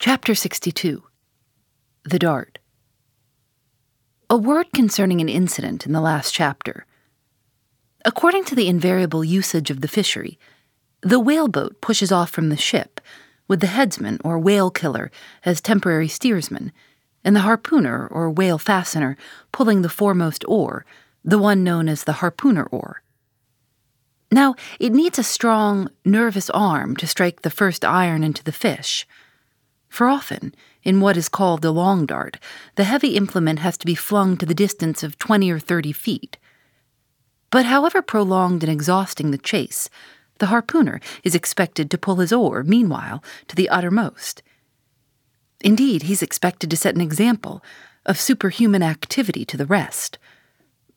Chapter 62 The Dart. A word concerning an incident in the last chapter. According to the invariable usage of the fishery, the whaleboat pushes off from the ship, with the headsman or whale killer as temporary steersman, and the harpooner or whale fastener pulling the foremost oar, the one known as the harpooner oar. Now, it needs a strong, nervous arm to strike the first iron into the fish. For often, in what is called the long dart, the heavy implement has to be flung to the distance of 20 or 30 feet. But however prolonged and exhausting the chase, the harpooner is expected to pull his oar, meanwhile, to the uttermost. Indeed, he's expected to set an example of superhuman activity to the rest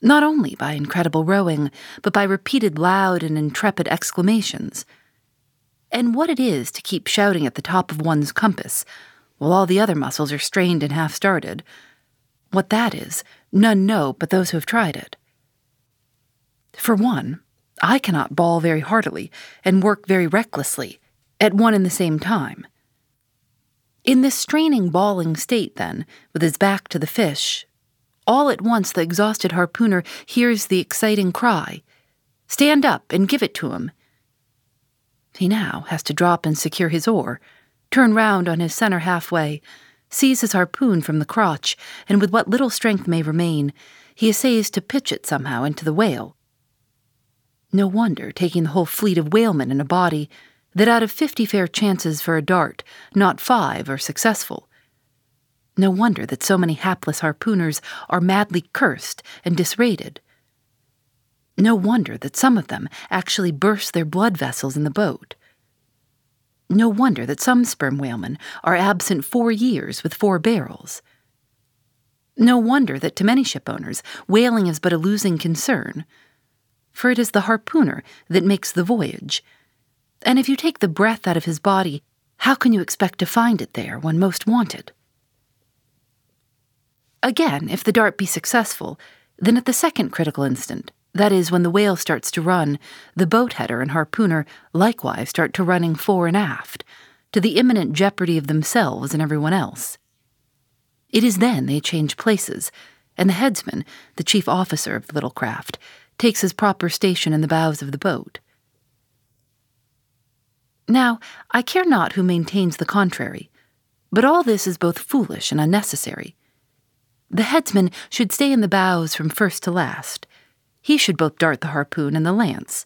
not only by incredible rowing, but by repeated loud and intrepid exclamations. And what it is to keep shouting at the top of one's compass, while all the other muscles are strained and half started, what that is, none know but those who have tried it. For one, I cannot bawl very heartily and work very recklessly at one and the same time. In this straining, bawling state, then, with his back to the fish, all at once, the exhausted harpooner hears the exciting cry Stand up and give it to him. He now has to drop and secure his oar, turn round on his center halfway, seize his harpoon from the crotch, and with what little strength may remain, he essays to pitch it somehow into the whale. No wonder, taking the whole fleet of whalemen in a body, that out of fifty fair chances for a dart, not five are successful. No wonder that so many hapless harpooners are madly cursed and disrated. No wonder that some of them actually burst their blood vessels in the boat. No wonder that some sperm whalemen are absent four years with four barrels. No wonder that to many shipowners, whaling is but a losing concern, for it is the harpooner that makes the voyage. And if you take the breath out of his body, how can you expect to find it there when most wanted? Again, if the dart be successful, then at the second critical instant, that is, when the whale starts to run, the boat header and harpooner likewise start to running fore and aft, to the imminent jeopardy of themselves and everyone else. It is then they change places, and the headsman, the chief officer of the little craft, takes his proper station in the bows of the boat. Now, I care not who maintains the contrary, but all this is both foolish and unnecessary. The headsman should stay in the bows from first to last. He should both dart the harpoon and the lance,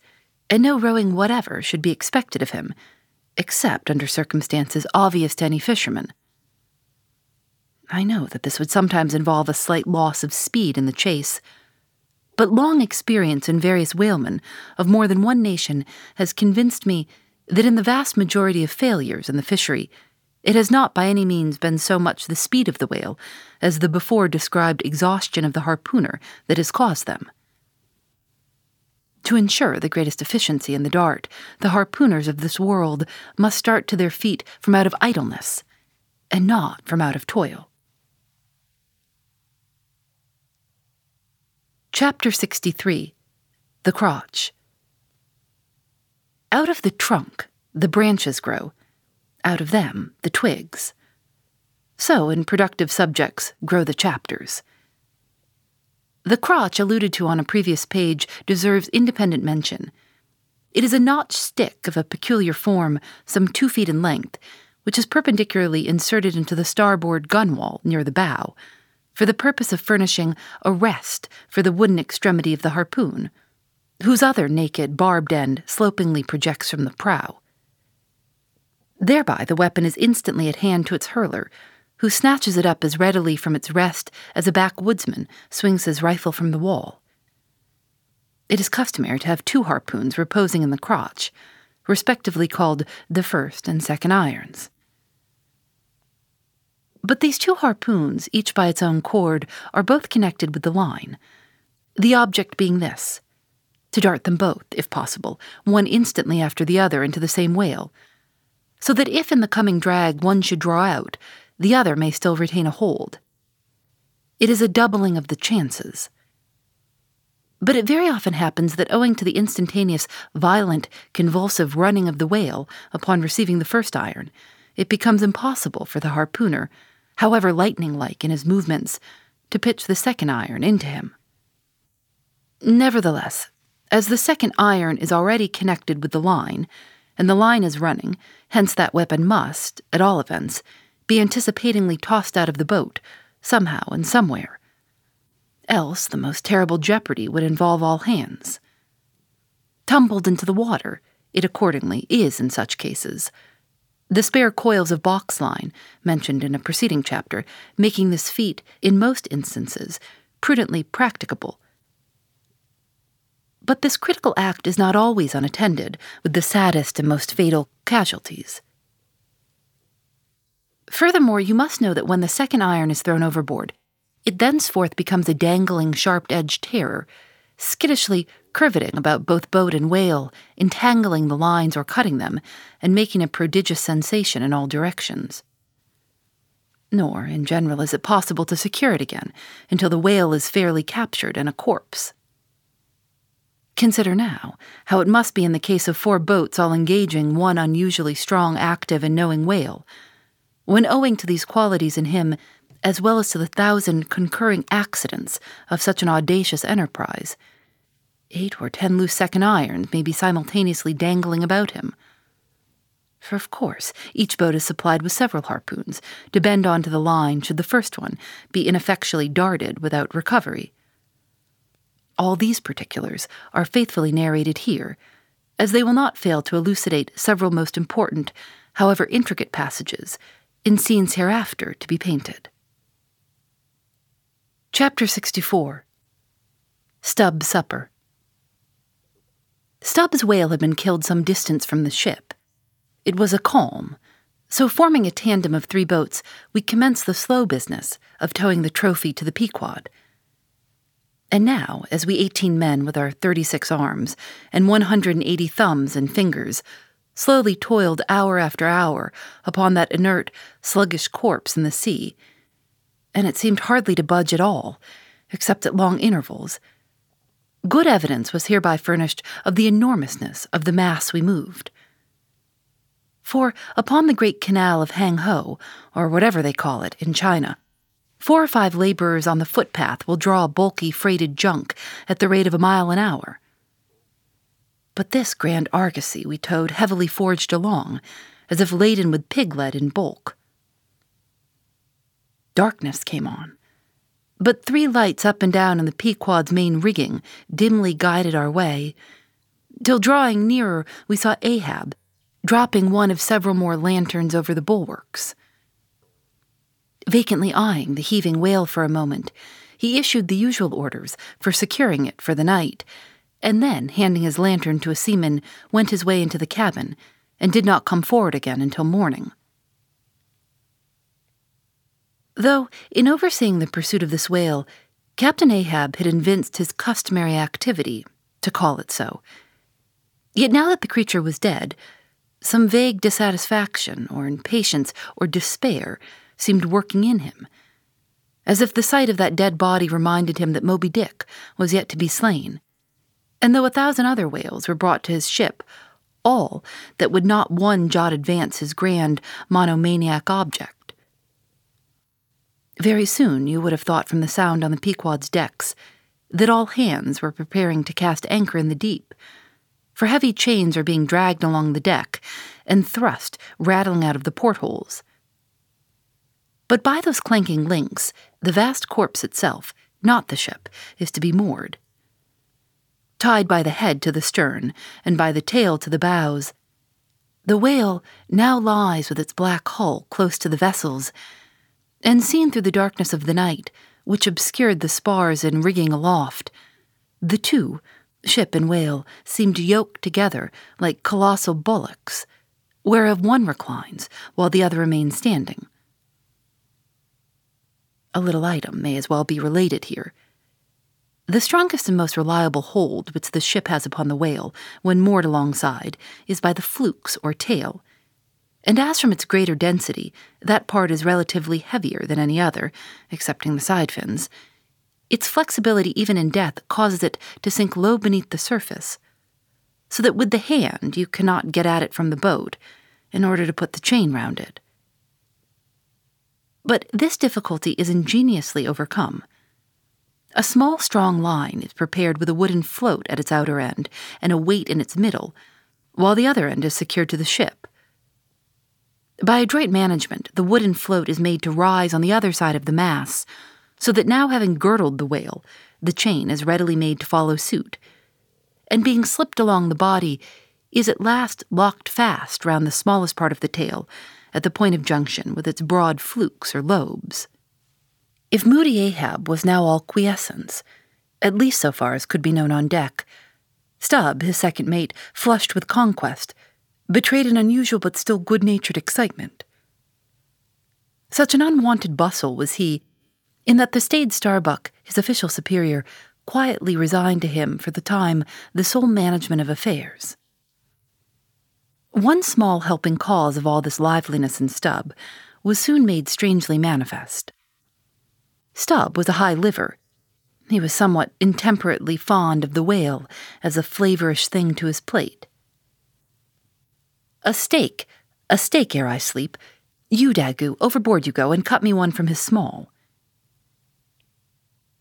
and no rowing whatever should be expected of him, except under circumstances obvious to any fisherman. I know that this would sometimes involve a slight loss of speed in the chase, but long experience in various whalemen of more than one nation has convinced me that in the vast majority of failures in the fishery, it has not by any means been so much the speed of the whale as the before described exhaustion of the harpooner that has caused them. To ensure the greatest efficiency in the dart, the harpooners of this world must start to their feet from out of idleness, and not from out of toil. Chapter 63 The Crotch Out of the trunk, the branches grow out of them, the twigs. So, in productive subjects, grow the chapters. The crotch alluded to on a previous page deserves independent mention. It is a notched stick of a peculiar form, some two feet in length, which is perpendicularly inserted into the starboard gunwale near the bow, for the purpose of furnishing a rest for the wooden extremity of the harpoon, whose other naked, barbed end slopingly projects from the prow. Thereby, the weapon is instantly at hand to its hurler, who snatches it up as readily from its rest as a backwoodsman swings his rifle from the wall. It is customary to have two harpoons reposing in the crotch, respectively called the first and second irons. But these two harpoons, each by its own cord, are both connected with the line, the object being this to dart them both, if possible, one instantly after the other into the same whale so that if in the coming drag one should draw out, the other may still retain a hold. It is a doubling of the chances. But it very often happens that owing to the instantaneous, violent, convulsive running of the whale upon receiving the first iron, it becomes impossible for the harpooner, however lightning like in his movements, to pitch the second iron into him. Nevertheless, as the second iron is already connected with the line, and the line is running, hence that weapon must, at all events, be anticipatingly tossed out of the boat, somehow and somewhere. Else, the most terrible jeopardy would involve all hands. Tumbled into the water, it accordingly is in such cases. The spare coils of box line, mentioned in a preceding chapter, making this feat, in most instances, prudently practicable but this critical act is not always unattended with the saddest and most fatal casualties. Furthermore, you must know that when the second iron is thrown overboard, it thenceforth becomes a dangling, sharp edged terror, skittishly curveting about both boat and whale, entangling the lines or cutting them, and making a prodigious sensation in all directions. Nor, in general, is it possible to secure it again until the whale is fairly captured and a corpse. Consider now how it must be in the case of four boats all engaging one unusually strong, active, and knowing whale, when owing to these qualities in him, as well as to the thousand concurring accidents of such an audacious enterprise, eight or ten loose second irons may be simultaneously dangling about him. For of course, each boat is supplied with several harpoons to bend onto the line should the first one be ineffectually darted without recovery. All these particulars are faithfully narrated here, as they will not fail to elucidate several most important, however intricate passages, in scenes hereafter to be painted. Chapter 64 Stubb's Supper Stubb's whale had been killed some distance from the ship. It was a calm, so forming a tandem of three boats, we commenced the slow business of towing the trophy to the Pequod and now, as we 18 men with our 36 arms and 180 thumbs and fingers slowly toiled hour after hour upon that inert, sluggish corpse in the sea, and it seemed hardly to budge at all, except at long intervals, good evidence was hereby furnished of the enormousness of the mass we moved. For upon the great canal of Hang Ho, or whatever they call it in China, Four or five laborers on the footpath will draw a bulky freighted junk at the rate of a mile an hour. But this grand argosy we towed heavily forged along, as if laden with pig lead in bulk. Darkness came on, but three lights up and down in the Pequod's main rigging dimly guided our way, till drawing nearer we saw Ahab, dropping one of several more lanterns over the bulwarks. Vacantly eyeing the heaving whale for a moment, he issued the usual orders for securing it for the night, and then, handing his lantern to a seaman, went his way into the cabin and did not come forward again until morning. Though, in overseeing the pursuit of this whale, Captain Ahab had evinced his customary activity, to call it so. Yet now that the creature was dead, some vague dissatisfaction or impatience or despair seemed working in him, as if the sight of that dead body reminded him that Moby Dick was yet to be slain. And though a thousand other whales were brought to his ship, all that would not one jot advance his grand monomaniac object. Very soon you would have thought from the sound on the Pequod's decks that all hands were preparing to cast anchor in the deep, for heavy chains are being dragged along the deck and thrust rattling out of the portholes. But by those clanking links, the vast corpse itself, not the ship, is to be moored. Tied by the head to the stern and by the tail to the bows, the whale now lies with its black hull close to the vessels, and seen through the darkness of the night, which obscured the spars and rigging aloft, the two, ship and whale, seemed yoked together like colossal bullocks, whereof one reclines while the other remains standing. A little item may as well be related here. The strongest and most reliable hold which the ship has upon the whale, when moored alongside, is by the flukes or tail. And as from its greater density, that part is relatively heavier than any other, excepting the side fins, its flexibility even in death causes it to sink low beneath the surface, so that with the hand you cannot get at it from the boat in order to put the chain round it. But this difficulty is ingeniously overcome. A small, strong line is prepared with a wooden float at its outer end and a weight in its middle, while the other end is secured to the ship. By adroit management, the wooden float is made to rise on the other side of the mass, so that now having girdled the whale, the chain is readily made to follow suit, and being slipped along the body, is at last locked fast round the smallest part of the tail, at the point of junction with its broad flukes or lobes. If moody Ahab was now all quiescence, at least so far as could be known on deck, Stubb, his second mate, flushed with conquest, betrayed an unusual but still good natured excitement. Such an unwanted bustle was he, in that the staid Starbuck, his official superior, quietly resigned to him for the time the sole management of affairs. One small helping cause of all this liveliness in Stubb was soon made strangely manifest. Stubb was a high liver. He was somewhat intemperately fond of the whale as a flavorish thing to his plate. A steak, a steak ere I sleep. You, Daggoo, overboard you go, and cut me one from his small.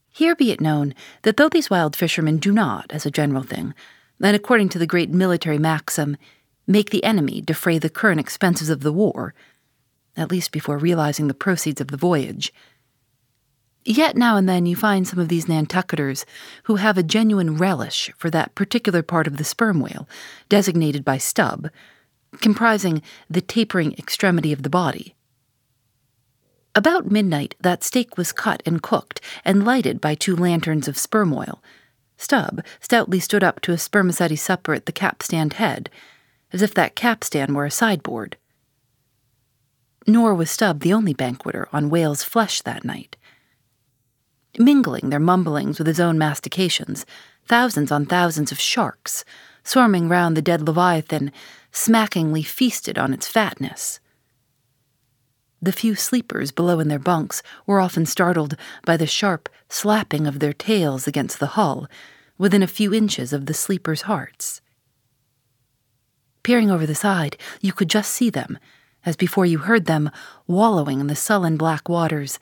Here be it known that though these wild fishermen do not, as a general thing, and according to the great military maxim, make the enemy defray the current expenses of the war, at least before realizing the proceeds of the voyage, Yet now and then you find some of these Nantucketers who have a genuine relish for that particular part of the sperm whale, designated by Stubb, comprising the tapering extremity of the body. About midnight, that steak was cut and cooked and lighted by two lanterns of sperm oil. Stubb stoutly stood up to a spermaceti supper at the capstan head, as if that capstan were a sideboard. Nor was Stubb the only banqueter on whale's flesh that night mingling their mumblings with his own mastications, thousands on thousands of sharks, swarming round the dead leviathan, smackingly feasted on its fatness. The few sleepers below in their bunks were often startled by the sharp slapping of their tails against the hull, within a few inches of the sleepers' hearts. Peering over the side, you could just see them, as before you heard them, wallowing in the sullen black waters,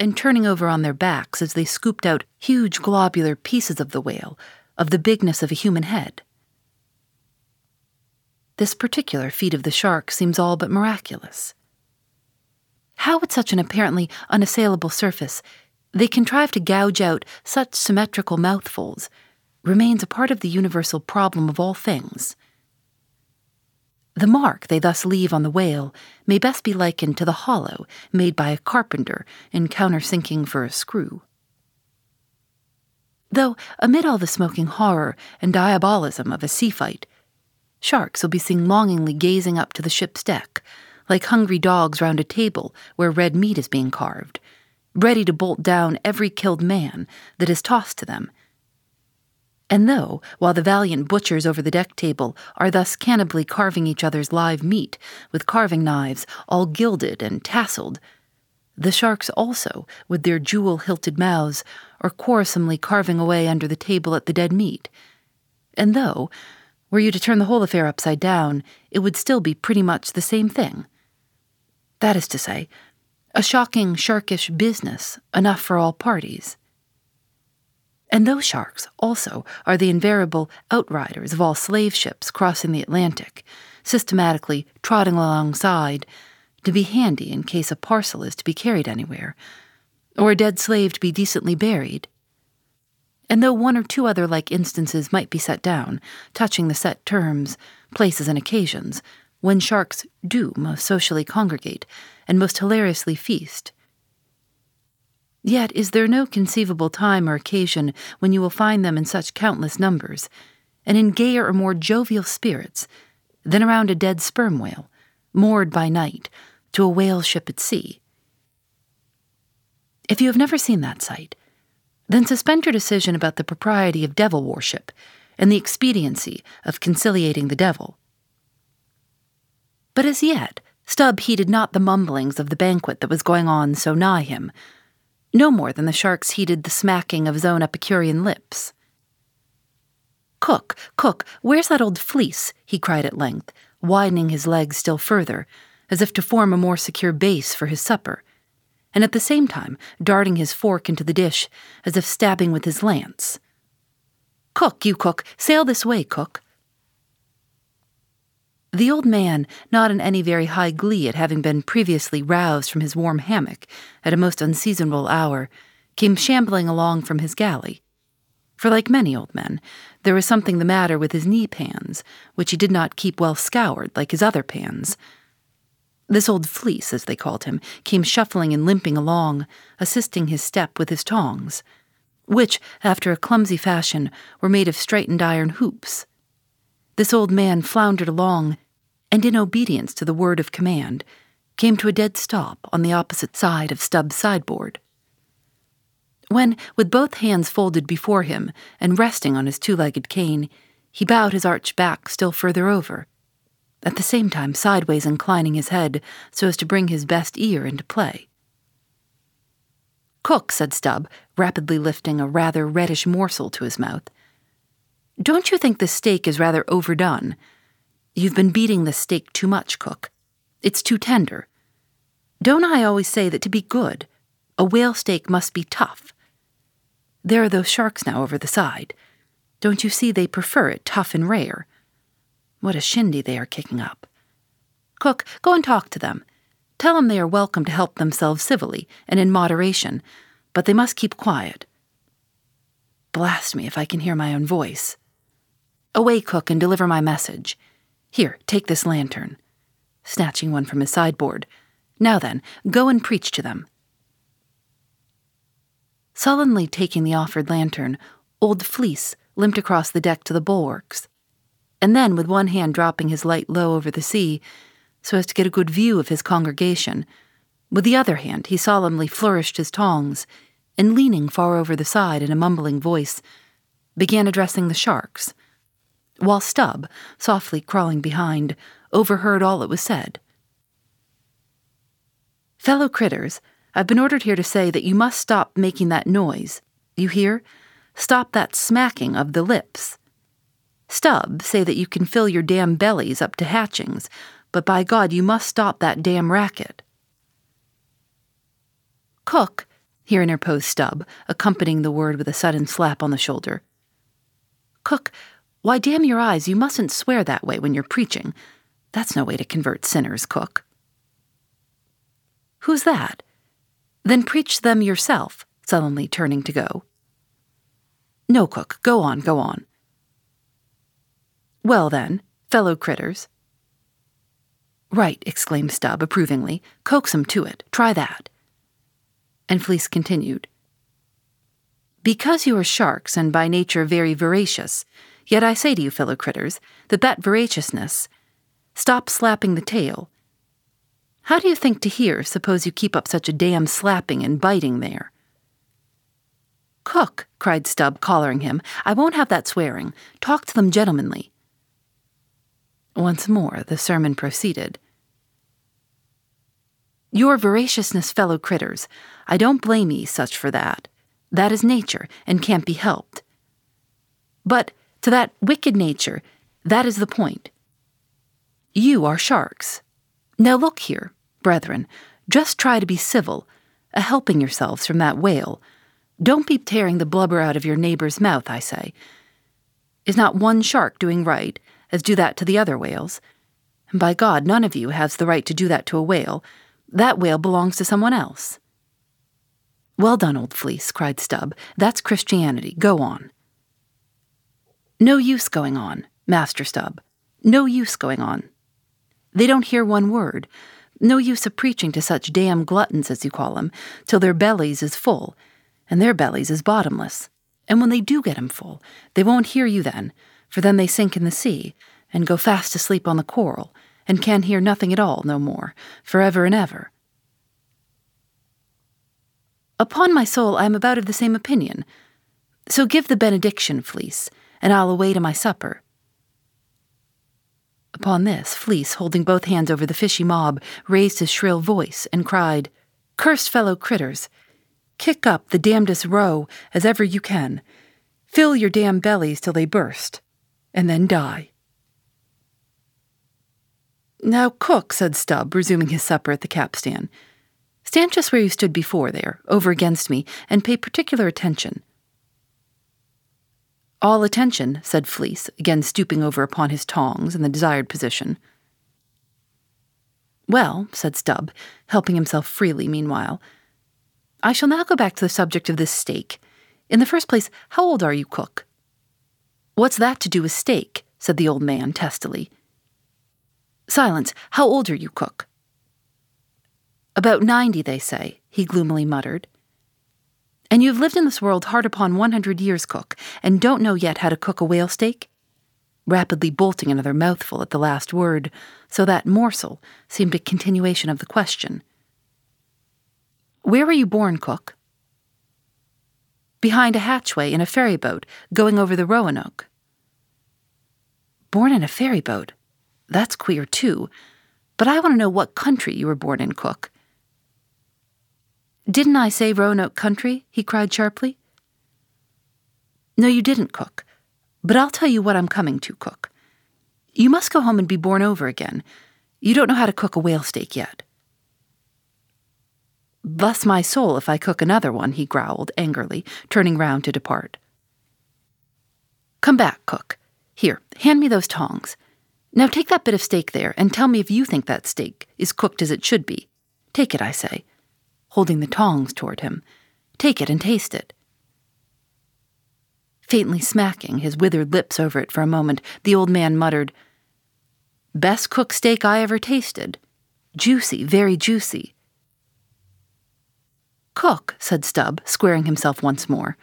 and turning over on their backs as they scooped out huge globular pieces of the whale, of the bigness of a human head. This particular feat of the shark seems all but miraculous. How, at such an apparently unassailable surface, they contrive to gouge out such symmetrical mouthfuls remains a part of the universal problem of all things. The mark they thus leave on the whale may best be likened to the hollow made by a carpenter in countersinking for a screw. Though, amid all the smoking horror and diabolism of a sea fight, sharks will be seen longingly gazing up to the ship's deck, like hungry dogs round a table where red meat is being carved, ready to bolt down every killed man that is tossed to them and though, while the valiant butchers over the deck table are thus cannibally carving each other's live meat with carving knives all gilded and tasseled, the sharks also, with their jewel hilted mouths, are quarrelsomely carving away under the table at the dead meat. And though, were you to turn the whole affair upside down, it would still be pretty much the same thing. That is to say, a shocking, sharkish business, enough for all parties. And those sharks, also, are the invariable outriders of all slave ships crossing the Atlantic, systematically trotting alongside to be handy in case a parcel is to be carried anywhere, or a dead slave to be decently buried. And though one or two other like instances might be set down, touching the set terms, places, and occasions, when sharks do most socially congregate and most hilariously feast, Yet is there no conceivable time or occasion when you will find them in such countless numbers, and in gayer or more jovial spirits, than around a dead sperm whale, moored by night to a whale ship at sea. If you have never seen that sight, then suspend your decision about the propriety of devil worship and the expediency of conciliating the devil. But as yet, Stubb heeded not the mumblings of the banquet that was going on so nigh him no more than the sharks heeded the smacking of his own Epicurean lips. Cook, cook, where's that old fleece? he cried at length, widening his legs still further, as if to form a more secure base for his supper. and at the same time darting his fork into the dish as if stabbing with his lance. Cook, you cook, sail this way, cook. The old man, not in any very high glee at having been previously roused from his warm hammock at a most unseasonable hour, came shambling along from his galley. For, like many old men, there was something the matter with his knee pans, which he did not keep well scoured like his other pans. This old fleece, as they called him, came shuffling and limping along, assisting his step with his tongs, which, after a clumsy fashion, were made of straightened iron hoops. This old man floundered along, and in obedience to the word of command, came to a dead stop on the opposite side of Stubb's sideboard. When, with both hands folded before him and resting on his two legged cane, he bowed his arched back still further over, at the same time sideways inclining his head so as to bring his best ear into play. Cook, said Stubb, rapidly lifting a rather reddish morsel to his mouth. Don't you think the steak is rather overdone? You've been beating the steak too much, Cook. It's too tender. Don't I always say that to be good, a whale steak must be tough? There are those sharks now over the side. Don't you see they prefer it tough and rare? What a shindy they are kicking up. Cook, go and talk to them. Tell them they are welcome to help themselves civilly and in moderation, but they must keep quiet. Blast me if I can hear my own voice. Away, cook, and deliver my message. Here, take this lantern. Snatching one from his sideboard. Now then, go and preach to them. Sullenly taking the offered lantern, old Fleece limped across the deck to the bulwarks and then, with one hand dropping his light low over the sea, so as to get a good view of his congregation, with the other hand he solemnly flourished his tongs, and leaning far over the side in a mumbling voice, began addressing the sharks, while Stubb, softly crawling behind, overheard all that was said. Fellow critters, I've been ordered here to say that you must stop making that noise. You hear? Stop that smacking of the lips. Stubb say that you can fill your damn bellies up to hatchings, but by God, you must stop that damn racket. Cook, here interposed Stubb, accompanying the word with a sudden slap on the shoulder. Cook, why damn your eyes, you mustn't swear that way when you're preaching. That's no way to convert sinners, Cook. Who's that? Then preach them yourself, sullenly turning to go. No, Cook, go on, go on. Well, then, fellow critters. Right, exclaimed Stubb approvingly. Coax 'em to it. Try that. And Fleece continued. Because you are sharks and by nature very voracious, yet I say to you, fellow critters, that that voraciousness, stop slapping the tail. How do you think to hear, suppose you keep up such a damn slapping and biting there? Cook, cried Stubb, collaring him, I won't have that swearing. Talk to them gentlemanly. Once more the sermon proceeded. Your voraciousness, fellow critters, I don't blame ye such for that. That is nature, and can't be helped. But to that wicked nature, that is the point. You are sharks. Now look here, brethren, just try to be civil, a helping yourselves from that whale. Don't be tearing the blubber out of your neighbor's mouth, I say. Is not one shark doing right, as do that to the other whales. And by God, none of you has the right to do that to a whale. That whale belongs to someone else. Well done, old fleece, cried Stubb. That's Christianity. Go on. No use going on, Master Stubb. No use going on. They don't hear one word. No use of preaching to such damn gluttons, as you call 'em, till their bellies is full, and their bellies is bottomless. And when they do get 'em full, they won't hear you then, for then they sink in the sea, and go fast asleep on the coral, and can hear nothing at all no more, for ever and ever. Upon my soul, I am about of the same opinion. So give the benediction, Fleece, and I'll away to my supper. Upon this, Fleece, holding both hands over the fishy mob, raised his shrill voice and cried, Cursed fellow critters! Kick up the damnedest row as ever you can. Fill your damn bellies till they burst and then die. Now, cook, said Stubb, resuming his supper at the capstan, Stand just where you stood before there, over against me, and pay particular attention. All attention, said Fleece, again stooping over upon his tongs in the desired position. Well, said Stubb, helping himself freely meanwhile, I shall now go back to the subject of this steak. In the first place, how old are you, cook? What's that to do with steak? said the old man testily. Silence. How old are you, cook? About ninety, they say, he gloomily muttered. And you have lived in this world hard upon one hundred years, cook, and don't know yet how to cook a whale steak? Rapidly bolting another mouthful at the last word, so that morsel seemed a continuation of the question. Where were you born, cook? Behind a hatchway in a ferry boat going over the Roanoke. Born in a ferry boat? That's queer, too. But I want to know what country you were born in, Cook. Didn't I say Roanoke country? he cried sharply. No, you didn't, Cook. But I'll tell you what I'm coming to, Cook. You must go home and be born over again. You don't know how to cook a whale steak yet. Bless my soul if I cook another one, he growled angrily, turning round to depart. Come back, cook. Here, hand me those tongs. Now take that bit of steak there and tell me if you think that steak is cooked as it should be. Take it, I say holding the tongs toward him. Take it and taste it. Faintly smacking his withered lips over it for a moment, the old man muttered, Best cooked steak I ever tasted. Juicy, very juicy. Cook, said Stubb, squaring himself once more.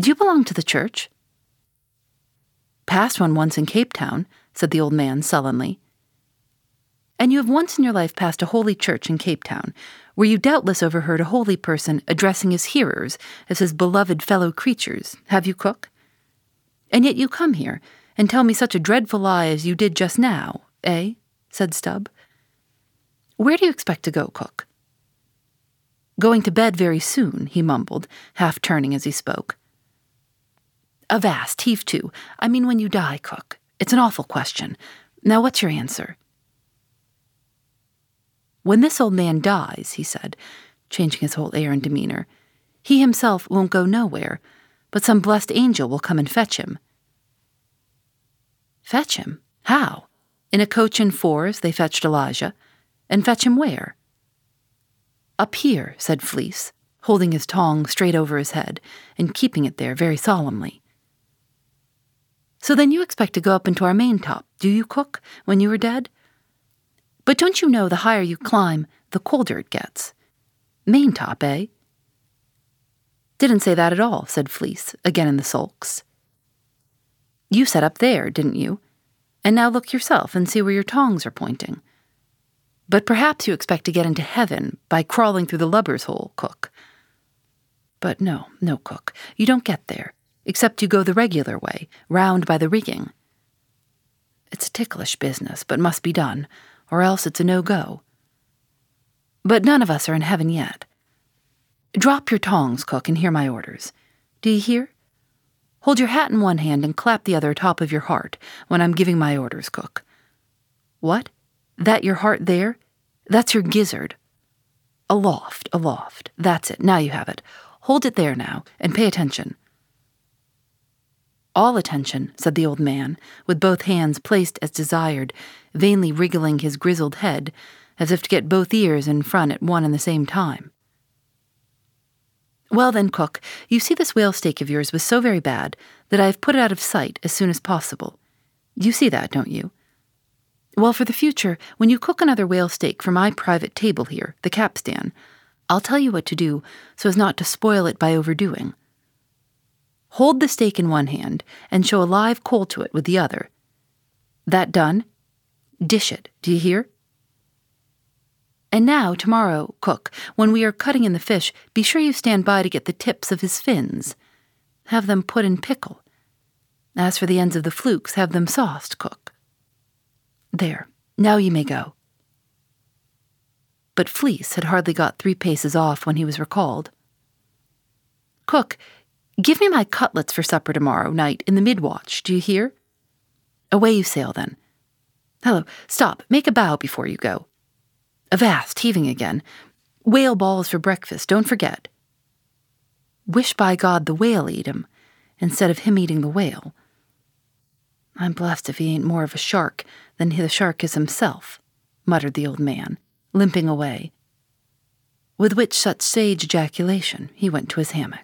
Do you belong to the church? Passed one once in Cape Town, said the old man sullenly. And you have once in your life passed a holy church in Cape Town, where you doubtless overheard a holy person addressing his hearers as his beloved fellow creatures, have you, Cook? And yet you come here and tell me such a dreadful lie as you did just now, eh? said Stubb. Where do you expect to go, Cook? Going to bed very soon, he mumbled, half turning as he spoke. Avast, heave to. I mean when you die, Cook. It's an awful question. Now what's your answer? When this old man dies, he said, changing his whole air and demeanor, he himself won't go nowhere, but some blessed angel will come and fetch him. Fetch him? How? In a coach and fours they fetched Elijah. And fetch him where? Up here, said Fleece, holding his tong straight over his head and keeping it there very solemnly. So then you expect to go up into our main top, do you, Cook, when you are dead? But don't you know the higher you climb, the colder it gets? Main top, eh? Didn't say that at all, said Fleece, again in the sulks. You sat up there, didn't you? And now look yourself and see where your tongs are pointing. But perhaps you expect to get into heaven by crawling through the lubber's hole, Cook. But no, no, Cook, you don't get there, except you go the regular way, round by the rigging. It's a ticklish business, but must be done or else it's a no go. But none of us are in heaven yet. Drop your tongs, cook, and hear my orders. Do you hear? Hold your hat in one hand and clap the other atop of your heart when I'm giving my orders, cook. What? That your heart there? That's your gizzard. Aloft, aloft. That's it. Now you have it. Hold it there now, and pay attention. All attention, said the old man, with both hands placed as desired, vainly wriggling his grizzled head, as if to get both ears in front at one and the same time. Well then, cook, you see this whale steak of yours was so very bad that I have put it out of sight as soon as possible. You see that, don't you? Well, for the future, when you cook another whale steak for my private table here, the capstan, I'll tell you what to do so as not to spoil it by overdoing. Hold the steak in one hand and show a live coal to it with the other. That done, dish it, do you hear? And now, tomorrow, cook, when we are cutting in the fish, be sure you stand by to get the tips of his fins. Have them put in pickle. As for the ends of the flukes, have them sauced, cook. There, now you may go. But Fleece had hardly got three paces off when he was recalled. Cook, Give me my cutlets for supper tomorrow night in the mid-watch, do you hear? Away you sail, then. Hello, stop, make a bow before you go. Avast, heaving again. Whale balls for breakfast, don't forget. Wish by God the whale eat him, instead of him eating the whale. I'm blessed if he ain't more of a shark than the shark is himself, muttered the old man, limping away. With which such sage ejaculation he went to his hammock.